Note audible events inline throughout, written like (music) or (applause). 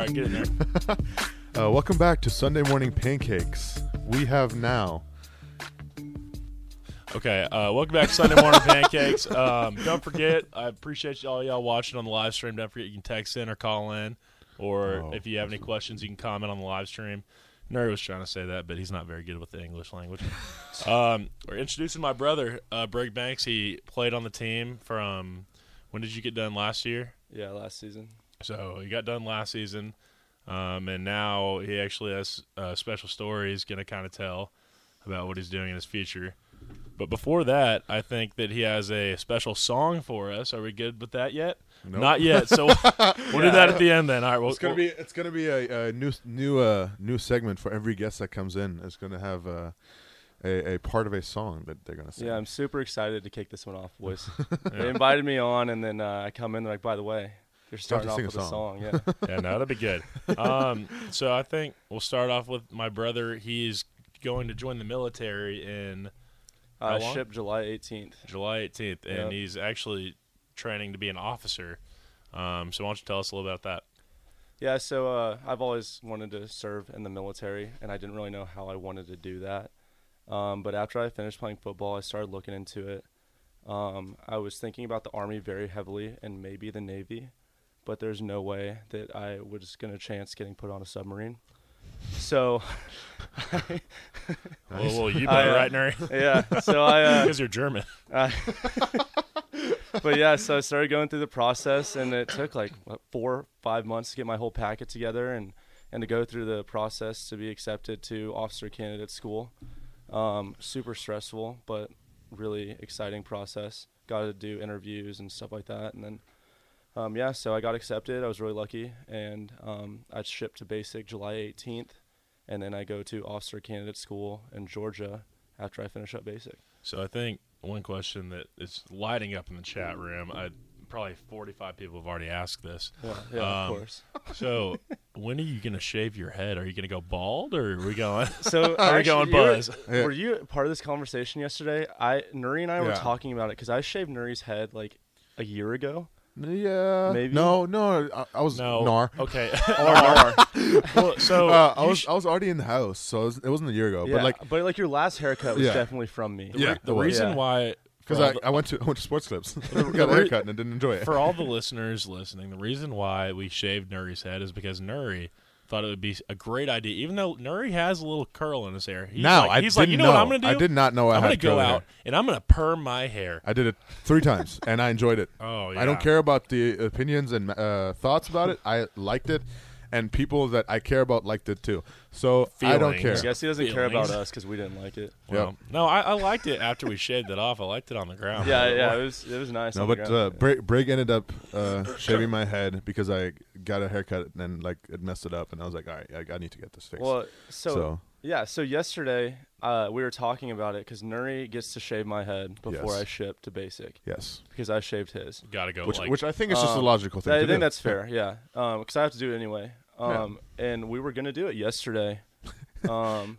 right, get in there. (laughs) Uh, welcome back to Sunday Morning Pancakes. We have now. Okay, uh, welcome back to Sunday Morning Pancakes. Um, don't forget, I appreciate all y'all watching on the live stream. Don't forget you can text in or call in, or Oh, if you have any questions, you can comment on the live stream. Nuri was trying to say that, but he's not very good with the English language. (laughs) um, we're introducing my brother, uh, Brig Banks. He played on the team from when did you get done last year? Yeah, last season. So he got done last season, um, and now he actually has a special story he's going to kind of tell about what he's doing in his future. But before that, I think that he has a special song for us. Are we good with that yet? Nope. Not yet. So we'll (laughs) do that at the end then. All right. Well, It's gonna be it's gonna be a, a new new uh new segment for every guest that comes in. It's gonna have uh, a a part of a song that they're gonna sing. Yeah, I'm super excited to kick this one off, boys. Yeah. (laughs) They invited me on, and then uh, I come in. They're like, by the way, you're starting off sing a with a song." song. Yeah. (laughs) yeah, no, that'd be good. Um, (laughs) so I think we'll start off with my brother. He's going to join the military in How I long? shipped July 18th. July 18th, and Yep. he's actually training to be an officer. Um, so why don't you tell us a little about that? Yeah, so uh, I've always wanted to serve in the military, and I didn't really know how I wanted to do that. Um, but after I finished playing football, I started looking into it. Um, I was thinking about the Army very heavily and maybe the Navy, but there's no way that I was going to chance getting put on a submarine. So. (laughs) Well, well, you I, better, uh, right, Nuri? yeah, so I. Uh, (laughs) Because you're German. (laughs) Uh, but yeah, so I started going through the process, and it took like what, four, five months to get my whole packet together and and to go through the process to be accepted to officer candidate school. Um, super stressful, but really exciting process. Got to do interviews and stuff like that, and then um, yeah, so I got accepted. I was really lucky, and um, I shipped to basic July 18th, and then I go to officer candidate school in Georgia after I finish up basic. So I think one question that is lighting up in the chat room, I probably 45 people have already asked this. Yeah, yeah, Um, of course. (laughs) So when are you going to shave your head? Are you going to go bald, or are we going? (laughs) So (laughs) Are we going you were- buzz? Yeah. Were you part of this conversation yesterday? I Nuri and I were talking about it because I shaved Nuri's head like a year ago. Yeah. Maybe. No, no. I, I was No. Nar. Okay. (laughs) (laughs) Or Nar. (laughs) well, so Uh, I was sh- I was already in the house, so it, was, it wasn't a year ago. yeah, But like, but like your last haircut was Yeah. definitely from me. Yeah. the it reason Yeah. why because I, the- I went to I went to sports clips, got a haircut and I didn't enjoy it. for all the listeners listening, the reason why we shaved Nuri's head is because Nuri thought it would be a great idea. Even though Nuri has a little curl in his hair, he's now like, I he's didn't like, you know, know. what I'm going to do? I did not know I I'm had going to go out hair. and I'm going to perm my hair. I did it three times and I enjoyed it. (laughs) Oh, yeah. I don't care about the opinions and uh, thoughts about it. I liked it, and people that I care about liked it too. So I don't care. I guess he doesn't care about us because we didn't like it. Well, no, I, I liked it after we shaved it off. I liked it on the ground. Yeah, yeah, it was it was nice. No, on but ground. uh, Brig, Brig ended up uh, shaving my head because I got a haircut and then like it messed it up, and I was like, all right, I, I need to get this fixed. well, so, so yeah, so yesterday uh, we were talking about it because Nuri gets to shave my head before Yes. I ship to basic yes, because I shaved his. Got to go. which like, which I think is just a um, logical thing. I to think do. that's (laughs) fair, yeah. Because I have to do it anyway. Um, And we were gonna do it yesterday, (laughs) um,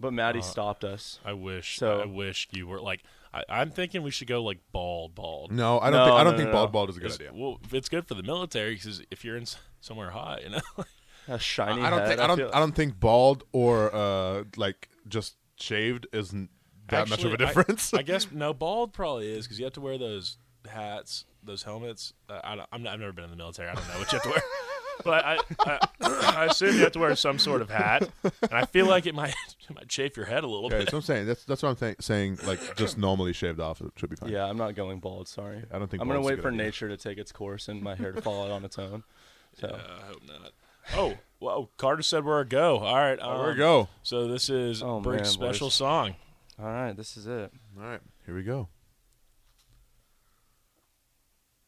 but Maddie Uh, stopped us. I wish. So- I wish you were like. I, I'm thinking we should go like bald, bald. No, I don't. No, think, I don't no, think no, bald no. bald is a good It's- idea. Well, it's good for the military because if you're in s- somewhere hot, you know. (laughs) A shiny I don't head. think. I don't. feel- I don't think bald or uh like just shaved isn't that much of a Actually, I- difference. I, guess (laughs) no, bald probably is because you have to wear those hats, those helmets. Uh, I don't, I'm not, I've never been in the military. I don't know what you have to wear. But I, I, I assume you have to wear some sort of hat, and I feel like it might (laughs) it might chafe your head a little okay, bit. so I'm saying that's that's what I'm th- saying. Like just normally shaved off, it should be fine. Yeah, I'm not going bald. Sorry. I don't think I'm gonna wait for idea. nature to take its course and my hair to fall out on its own. So Yeah, I hope not. Oh, well, Carter said we're a go. All right, There we um, go. So this is Oh, Brig's man, special boys. song. all right, this is it. All right, here we go.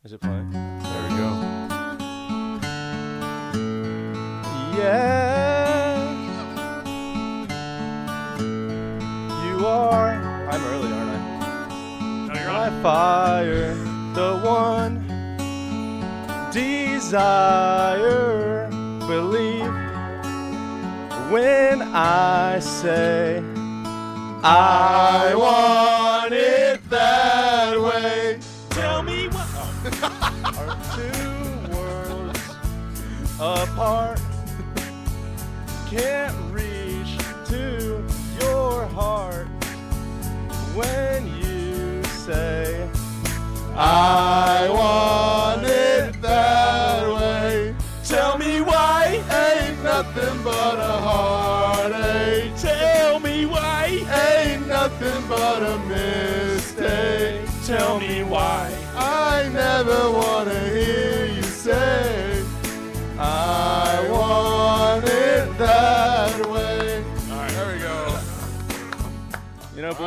Is it playing? Yeah. You are. I'm early, aren't I? No, you're My on. fire, the one desire. Believe when I say I want it that way. Tell me what. (laughs) Our two worlds apart. Can't reach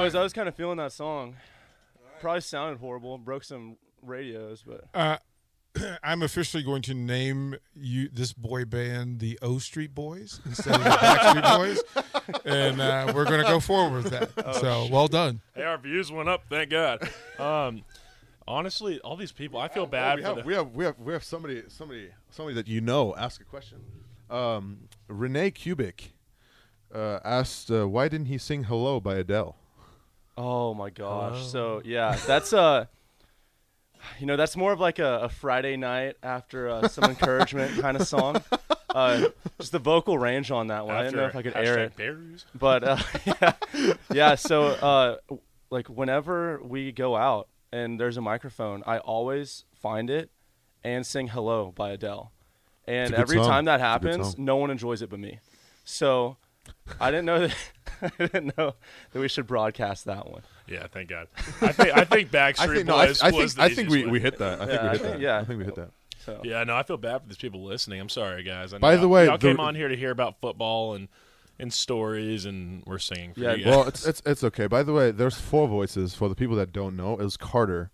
You know, boys, I was kind of feeling that song. Probably sounded horrible, broke some radios, but Uh, (clears throat) I'm officially going to name you this boy band the O Street Boys instead of the (laughs) Backstreet Boys, and uh, we're going to go forward with that. Oh, so well done. Hey, our views went up. Thank God. Um, honestly, all these people, I feel bad we for have, the. we have we have we have somebody somebody somebody that you know ask a question. Um, Renee Kubik uh, asked, uh, "Why didn't he sing Hello by Adele?" Oh my gosh. So yeah, that's uh you know, that's more of like a, a Friday night after uh, some (laughs) encouragement kind of song. Uh, just the vocal range on that one. I didn't know if I could air it. Bears. but uh, (laughs) yeah, yeah. So uh, like whenever we go out and there's a microphone, I always find it and sing "Hello" by Adele. And It's a good every song. time that It's a good happens, no one enjoys it but me. So I didn't know that. (laughs) I didn't know that we should broadcast that one. Yeah, thank God. I think I think (laughs) Backstreet I think no, I, Boys I was think the I think we, one. we hit that. I think Yeah, we I hit think- that. yeah. I think we hit that. So Yeah, no, I feel bad for these people listening. I'm sorry, guys. I know By the y'all- way, y'all the- came on here to hear about football and and stories, and we're singing. For Yeah, you guys. Well, it's, it's it's okay. By the way, there's four voices for the people that don't know. Is Carter.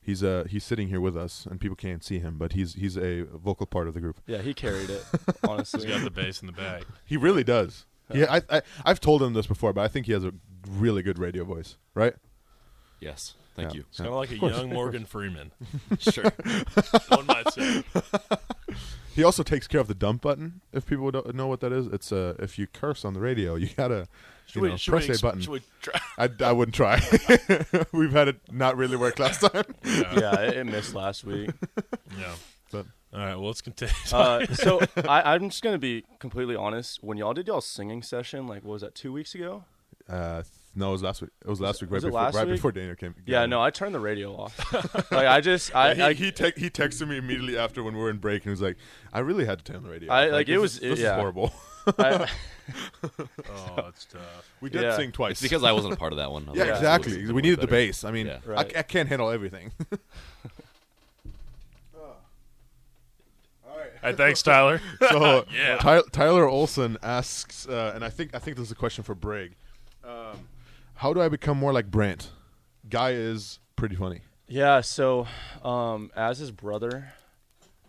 He's uh he's sitting here with us, and people can't see him, but he's he's a vocal part of the group. yeah, he carried it. (laughs) he's Honestly, got the bass in the bag. He really does. Yeah, I, I I've told him this before, but I think he has a really good radio voice, right? Yes. Thank Yeah. you. It's kind of like a young Morgan (laughs) Freeman. Sure. (laughs) One might say. He also takes care of the dump button. If people don't know what that is, it's uh if you curse on the radio, you gotta you we, know, press we, a button. Should we try? I, I wouldn't try. (laughs) We've had it not really work last time. Yeah. yeah, it, it missed last week. yeah. But- All right. Well, let's continue. (laughs) Uh, so (laughs) I, I'm just gonna be completely honest. When y'all did y'all singing session, like what was that two weeks ago? Uh, no, it was last week. It was last week, right was it before last right week? before Daniel came. Yeah, no, I turned the radio off. (laughs) like I just, I, he I, he, te- he texted me immediately after when we were in break and he was like, "I really had to turn the radio." I- off. like, it this was- is, this yeah. is horrible. I, oh, it's tough. we did Yeah. sing twice. It's because I wasn't a part of that one. yeah, exactly. We way needed the bass. I mean, Yeah. I, I can't handle everything. Hey, thanks, Tyler. (laughs) so (laughs) Yeah. Ty- Tyler Olson asks, uh, and I think I think this is a question for Brig. Um, how do I become more like Brant? Guy is pretty funny. yeah. So, um, as his brother,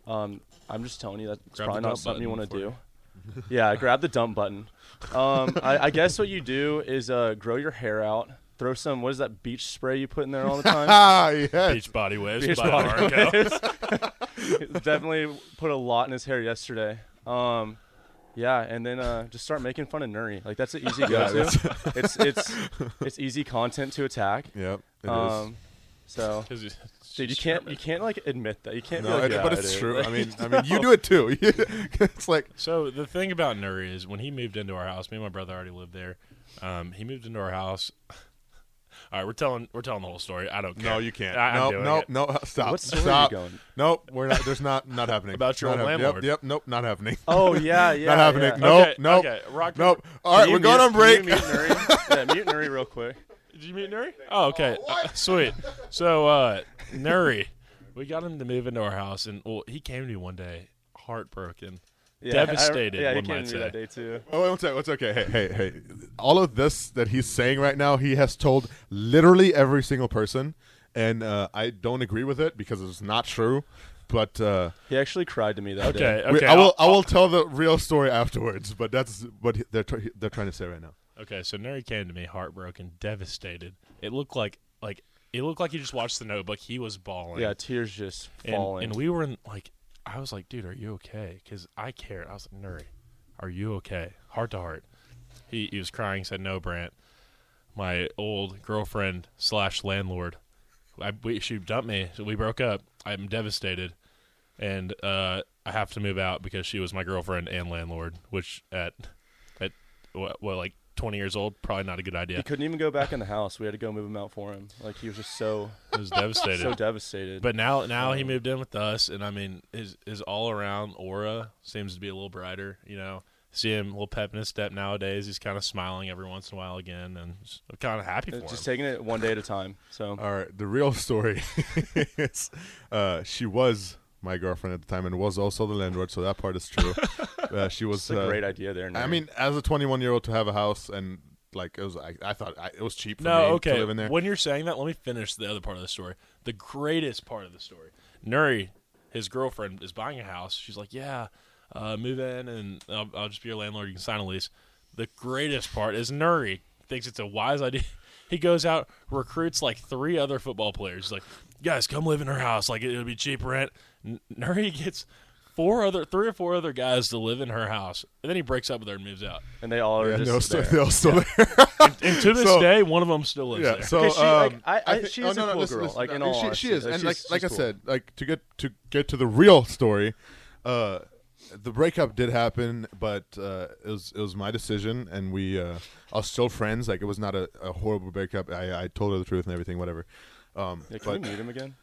um, I'm just telling you that's Grab probably not something you want to do. (laughs) yeah, grab the dump button. Um, I, I guess what you do is uh, grow your hair out. Throw some what is that beach spray you put in there all the time? Ah, yes. Beach Body Waves Beach by body waves. (laughs) Definitely put a lot in his hair yesterday. Um, yeah, and then uh, just start making fun of Nuri. Like that's an easy go-to. (laughs) it's it's it's easy content to attack. Yep, it is. Um, so (laughs) 'Cause it's dude, you can't you can't like admit that. You can't. No, be like, it- yeah, but it's did." true. Like, I mean, I mean, you do it too. it's like So the thing about Nuri is when he moved into our house, me and my brother already lived there. Um, he moved into our house. All right, we're telling we're telling the whole story. I don't care. no, you can't. I, I'm no, doing no, it. no. Stop. What story are you Stop. going? Nope, we're not. There's not. Not (laughs) happening. About your Not old hap- landlord. Yep. Yep. Nope. Not happening. (laughs) Oh yeah, yeah. not happening. yeah. Nope. Okay, Nope. Okay, rock. Nope. All right, we're going mute- on break. Can you mute Nuri? (laughs) yeah, mute real quick. Did you meet Nuri? Oh, okay. Uh, sweet. So, uh, Nuri, we got him to move into our house, and well, he came to me one day, heartbroken. Yeah, I- Devastated, yeah, he one came might say. that day too. Oh, wait, one second. What's okay? Hey, hey, hey. All of this that he's saying right now, he has told literally every single person, and uh, I don't agree with it because it's not true. But uh, He actually cried to me that Okay, day. okay. we- I will. I'll- I will tell the real story afterwards. But that's what they're tr- they're trying to say right now. Okay, so Nuri came to me heartbroken, devastated. It looked like like it looked like he just watched the Notebook. He was bawling. Yeah, tears just and, falling. and we were in like, I was like, dude, are you okay? Because I cared. I was like, Nuri, are you okay? Heart to heart. He he was crying. Said, no, Brant. My old girlfriend slash landlord. I we, she dumped me. So we broke up. I'm devastated, and uh, I have to move out because she was my girlfriend and landlord. Which at what, what like 20 years old. Probably not a good idea. He couldn't even go back in the house. We had to go move him out for him. Like he was just so (laughs) It was devastated. so devastated. But now, now he Um, moved in with us, and I mean, his his all around aura seems to be a little brighter. You know, see him a little pep in his step nowadays. He's kind of smiling every once in a while again, and just, I'm kind of happy for Uh, him. just taking it one day at a time. So (laughs) All right, the real story (laughs) is uh, she was my girlfriend at the time and was also the landlord, so that part is true. (laughs) uh, she was it's a uh, great idea there. I mean, as a 21 year old to have a house and like it was, I, I thought I, it was cheap for no, me okay. to live in there. When you're saying that, let me finish the other part of the story. The greatest part of the story. Nuri, his girlfriend, is buying a house. She's like, "Yeah, uh, move in, and I'll, I'll just be your landlord. You can sign a lease." The greatest part is Nuri thinks it's a wise idea. (laughs) He goes out, recruits like three other football players. He's like, "Guys, come live in her house. Like it'll be cheap rent." N- Nuri (laughs) gets four other, three or four other guys to live in her house, and then he breaks up with her and moves out. and they all are yeah, and just they're still, there. they're still there. (laughs) And to this So- day, one of them still lives yeah. there. So 'Cause she, um, like, I- I- thi- she is a cool girl, like, in all she, honesty, she is, like, and she's- like she's I cool. said, like to get to get to the real story, uh, the breakup did happen, but uh, it was it was my decision, and we uh, are still friends. Like it was not a, a horrible breakup. I, I told her the truth and everything, whatever. Um, Yeah, can but we meet him again?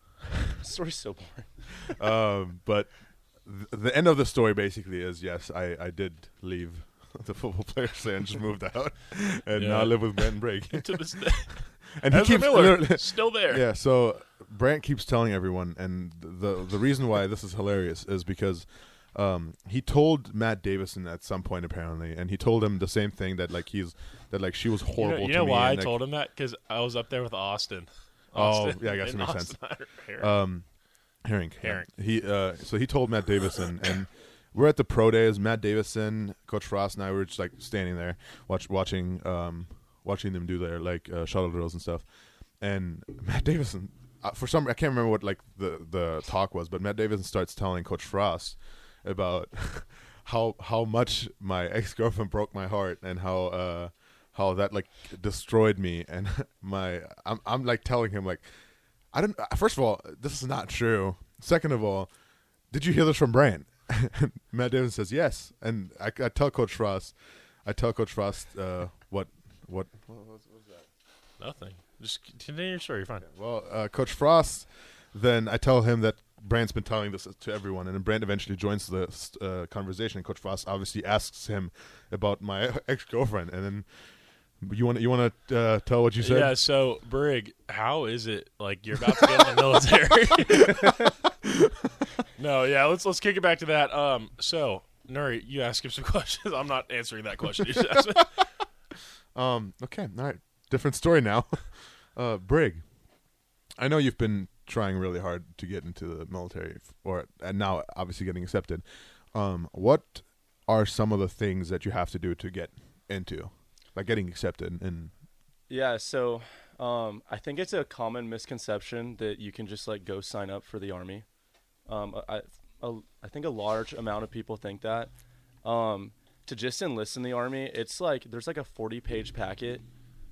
(laughs) Story's so boring. um, but th- the end of the story basically is yes, I, I did leave (laughs) the football players there and just moved out, (laughs) and now I live with Brant Brake. (laughs) to this day, and he Ezra keeps Miller still there. yeah. So Brant keeps telling everyone, and the the reason why this is hilarious is because. Um, he told Matt Davison at some point apparently, and he told him the same thing that like he's that like she was You know, horrible. you know why I like, told him that? Because I was up there with Austin. Oh, yeah, I guess it makes Austin Herring. Um, Herring. yeah. Herring. He uh, so he told Matt Davison, and we're at the pro days. Matt Davison, Coach Frost, and I were just like standing there, watch watching um watching them do their like uh, shuttle drills and stuff. And Matt Davison, uh, for some I can't remember what like the the talk was, but Matt Davison starts telling Coach Frost about (laughs) how how much my ex girlfriend broke my heart and how uh how that like destroyed me and (laughs) my I'm I'm like telling him like I don't. uh, First of all, this is not true. Second of all, did you hear this from Brant? (laughs) Matt Davis says yes, and I, I tell Coach Frost, I tell Coach Frost uh, what what. Was that? Nothing. Just continue your story. You're fine. Well, uh, Coach Frost, then I tell him that Brant's been telling this to everyone, and then Brant eventually joins the uh, conversation. And Coach Frost obviously asks him about my (laughs) ex girlfriend, and then you want you want to uh, tell what you said? Yeah. So Brig, how is it like you're about to get in the military? (laughs) no. Yeah. Let's let's kick it back to that. Um. So Nuri, you ask him some (laughs) questions. I'm not answering that question. You just asked me. (laughs) Um. Okay. All right. Different story now. uh, Brig, I know you've been trying really hard to get into the military, or and now obviously getting accepted. Um. What are some of the things that you have to do to get into, like getting accepted? And Yeah, so um, I think it's a common misconception that you can just like go sign up for the army. Um, I, a, I think a large amount of people think that. Um, to just enlist in the army, it's like there's like a 40 page packet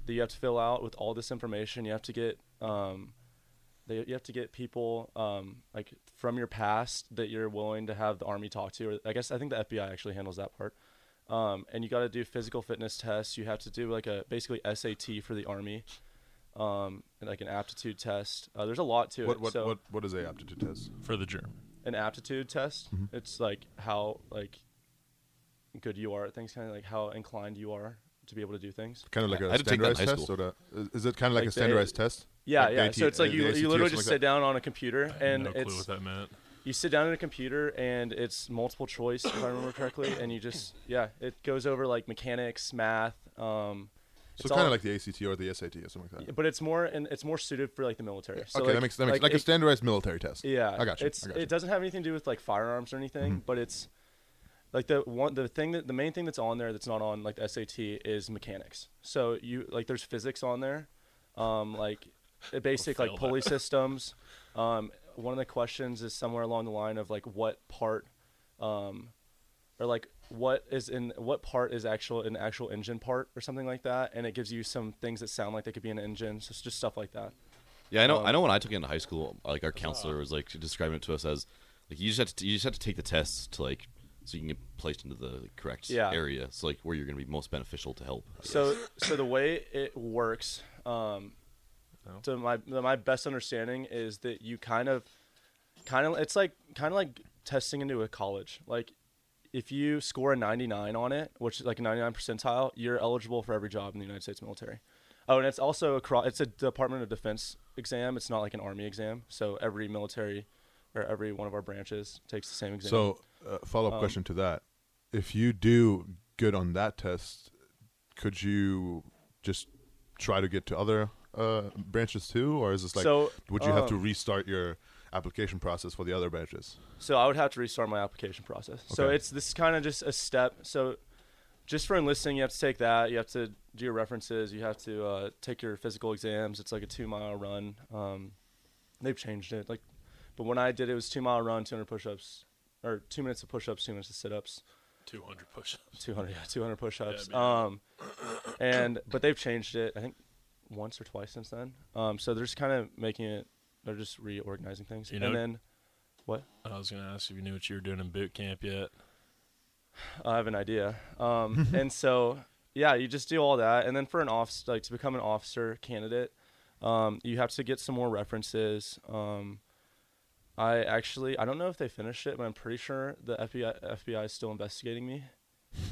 that you have to fill out with all this information. You have to get um, they, you have to get people um, like from your past that you're willing to have the army talk to. Or I guess I think the FBI actually handles that part. Um, and you got to do physical fitness tests. You have to do like a basically SAT for the army, um, and like an aptitude test. Uh, there's a lot to what it. what so what what is a aptitude test? for the German. an aptitude test. Mhm. It's like how like good you are at things, kind of like how inclined you are to be able to do things. Kind of like I a had to take that in standardized test, or the, is- is it kind of like, Like a the- standardized test? Yeah, Like yeah. AT so it's like you the you literally just like sit down on a computer and no clue it's what that meant. You sit down at a computer and it's multiple choice if I remember correctly, and you just yeah, it goes over like mechanics, math. Um, So it's kind all- of like the ACT or the SAT or something like that. but it's more and it's more suited for like the military. So okay, like, that makes that makes like, a it- standardized military test. Yeah, I got you, It's I got you. it doesn't have anything to do with like firearms or anything, Mhm. but it's like the one the thing that the main thing that's on there that's not on like the SAT is mechanics. So you like there's physics on there, um, like (laughs) basic like pulley systems. Um, one of the questions is somewhere along the line of like what part, um, or like what is in what part is actual an actual engine part or something like that, and it gives you some things that sound like they could be an engine. So it's just stuff like that. Yeah, I know. Um, I know. When I took it into high school, like our counselor was like describing it to us as like you just have to you just have to take the tests to like so you can get placed into the correct Yeah. area. So like where you're going to be most beneficial to help. So so the way it works, um, No. to my my best understanding is that you kind of, kind of it's like kind of like testing into a college. Like if you score a 99 on it, which is like a 99 percentile, you're eligible for every job in the United States military. Oh, and it's also across. It's a Department of Defense exam. It's not like an Army exam. So every military or every one of our branches takes the same exam. So, uh, follow up Um, question to that: If you do good on that test, could you just try to get to other uh, branches too, or is this like so would you have to um, restart your application process for the other branches? So I would have to restart my application process. So it's this is kind of just a step. So just for enlisting, you have to take that. You have to do your references. You have to uh, take your physical exams. It's like a two mile run. Um, they've changed it. Like, but when I did it, it was two mile run, 200 push-ups, or two minutes of push-ups, two minutes of sit-ups, 200 push-ups. 200 yeah, 200 push-ups. Yeah, um, and but they've changed it. I think once or twice since then. Um, so they're just kind of making it. They're just reorganizing things. You and know- then what? I was going to ask if you knew what you were doing in boot camp yet. I have an idea. Um, (laughs) and so, yeah, you just do all that, and then for an officer, like to become an officer candidate, um, you have to get some more references. Um, I actually, I don't know if they finished it, but I'm pretty sure the FBI, FBI is still investigating me.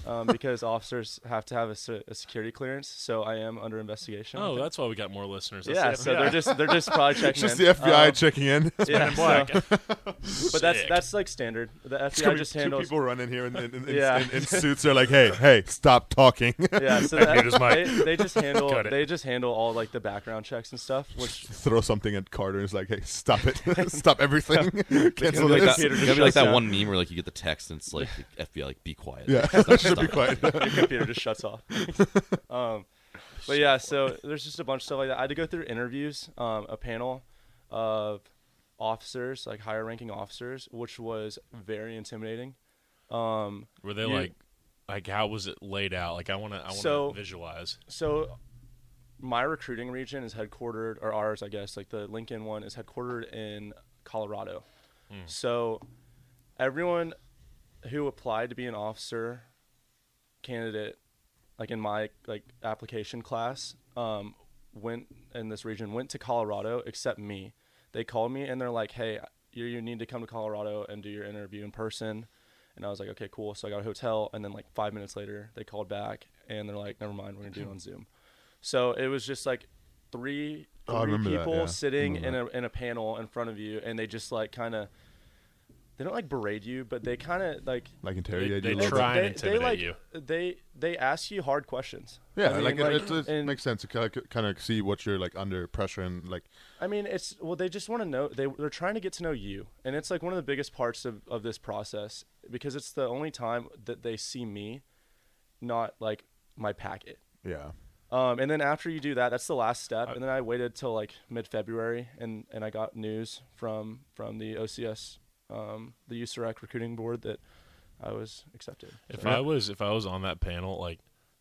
Um, (laughs) because officers have to have a, se- a security clearance, so I am under investigation. Oh, that's why we got more listeners. That's yeah. the So they're just they're just probably It's (laughs) checking. just in. the FBI Um, checking in. yeah, in black. so- (laughs) but that's that's like standard. The FBI gonna be just two handles. people run in here in, in, in, in- Yeah. in, in suits. They're like, "Hey, hey, stop talking." Yeah, so Mute that, they, they just handle they just handle all like the background checks and stuff, which Throw something at Carter. and It's like, "Hey, stop it! stop everything! Cancel Like this." that, Peter just gotta be like that one meme where like you get the text and it's like the FBI like be quiet. Yeah, Stop, should be quiet. (laughs) your computer just shuts off. (laughs) um, but yeah, so there's just a bunch of stuff like that. I had to go through interviews, um, a panel of officers, like higher ranking officers, which was very intimidating. Um, Were they You- like, like how was it laid out? Like I want to, I want to So- visualize. so my recruiting region is headquartered, or ours, I guess, like the Lincoln one is headquartered in Colorado. Hmm. So everyone who applied to be an officer candidate, like in my like application class, um, went in this region went to Colorado except me. They called me and they're like, "Hey, you you need to come to Colorado and do your interview in person." And I was like, "Okay, cool." So I got a hotel, and then like five minutes later, they called back and they're like, "Never mind, we're gonna do it on Zoom." So it was just like three Oh, three that, people yeah. sitting in a in a panel in front of you, and they just like kind of they don't like berate you, but they kind of like Like They, interrogate they you. a little try bit. and they, they intimidate like you. they they ask you hard questions. Yeah, I mean, like, it, it, it and- makes sense to kind of, kind of see what you're like under pressure and like. I mean, it's well, they just want to know. They they're trying to get to know you, and it's like one of the biggest parts of of this process because it's the only time that they see me, not like my packet. Yeah. Um, and then after you do that, that's the last step. And then I waited till like mid February, and and I got news from from the OCS, um, the USAREC recruiting board that I was accepted. If So- I was, if I was on that panel, like,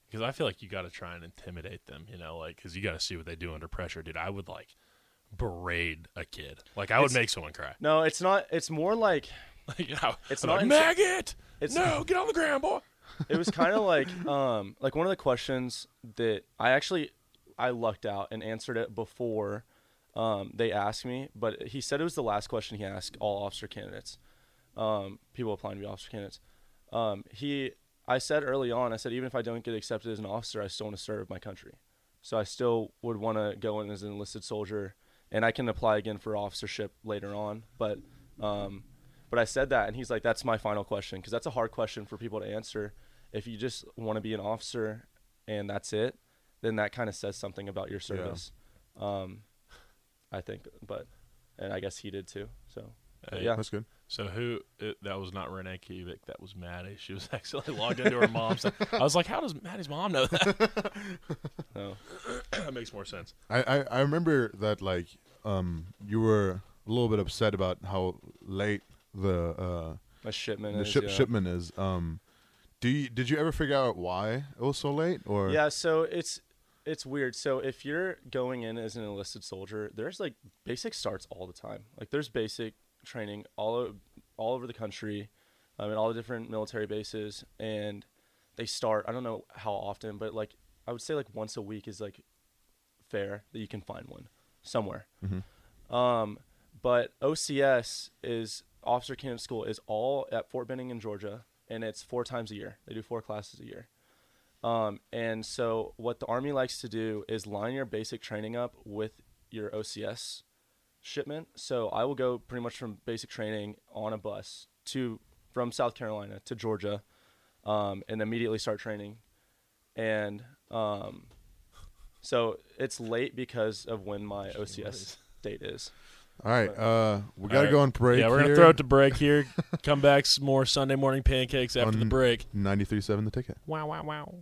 because I feel like you got to try and intimidate them, you know, like, because you got to see what they do under pressure, dude. I would like berate a kid, like, I would It's- make someone cry. no, it's not. It's more like (laughs) Like, you know, It's I'm not like, maggot. it's no, get on the ground, boy. (laughs) it was kind of like um like one of the questions that I actually I lucked out and answered it before um they asked me, but he said it was the last question he asked all officer candidates, um people applying to be officer candidates. Um he I said early on I said even if I don't get accepted as an officer, I still want to serve my country, so I still would want to go in as an enlisted soldier, and I can apply again for officership later on, but um but I said that, and he's like, "That's my final question," because that's a hard question for people to answer. If you just want to be an officer and that's it, then that kind of says something about your service. Um, I think, but and I guess he did too. So Hey, yeah, That's good. So who? It, that was not Renee Kubik. That was Maddie. She was (laughs) actually logged into her mom's. I was like, how does Maddie's mom know that? no. (laughs) (coughs) that makes more sense. I, I, I remember that like um you were a little bit upset about how late the uh my shipment the is ship yeah. shipment is. Um, do you, did you ever figure out why it was so late? Or Yeah, so it's it's weird. So if you're going in as an enlisted soldier, there's like basic starts all the time. Like there's basic training all o- all over the country. um, at all the different military bases, and they start. I don't know how often, but like I would say like once a week is like fair that you can find one somewhere. Um, but OCS is Officer Candidate School is all at Fort Benning in Georgia, and it's four times a year. They do four classes a year. Um, and so what the Army likes to do is line your basic training up with your OCS shipment. So I will go pretty much from basic training on a bus to from South Carolina to Georgia, um, and immediately start training. And um, so it's late because of when my OCS date is. All right, uh, we got to All right. go on break. Yeah, we're gonna throw it to break here. (laughs) Come back some more Sunday morning pancakes after the On- break. 93.7 the ticket. Wow, wow, wow.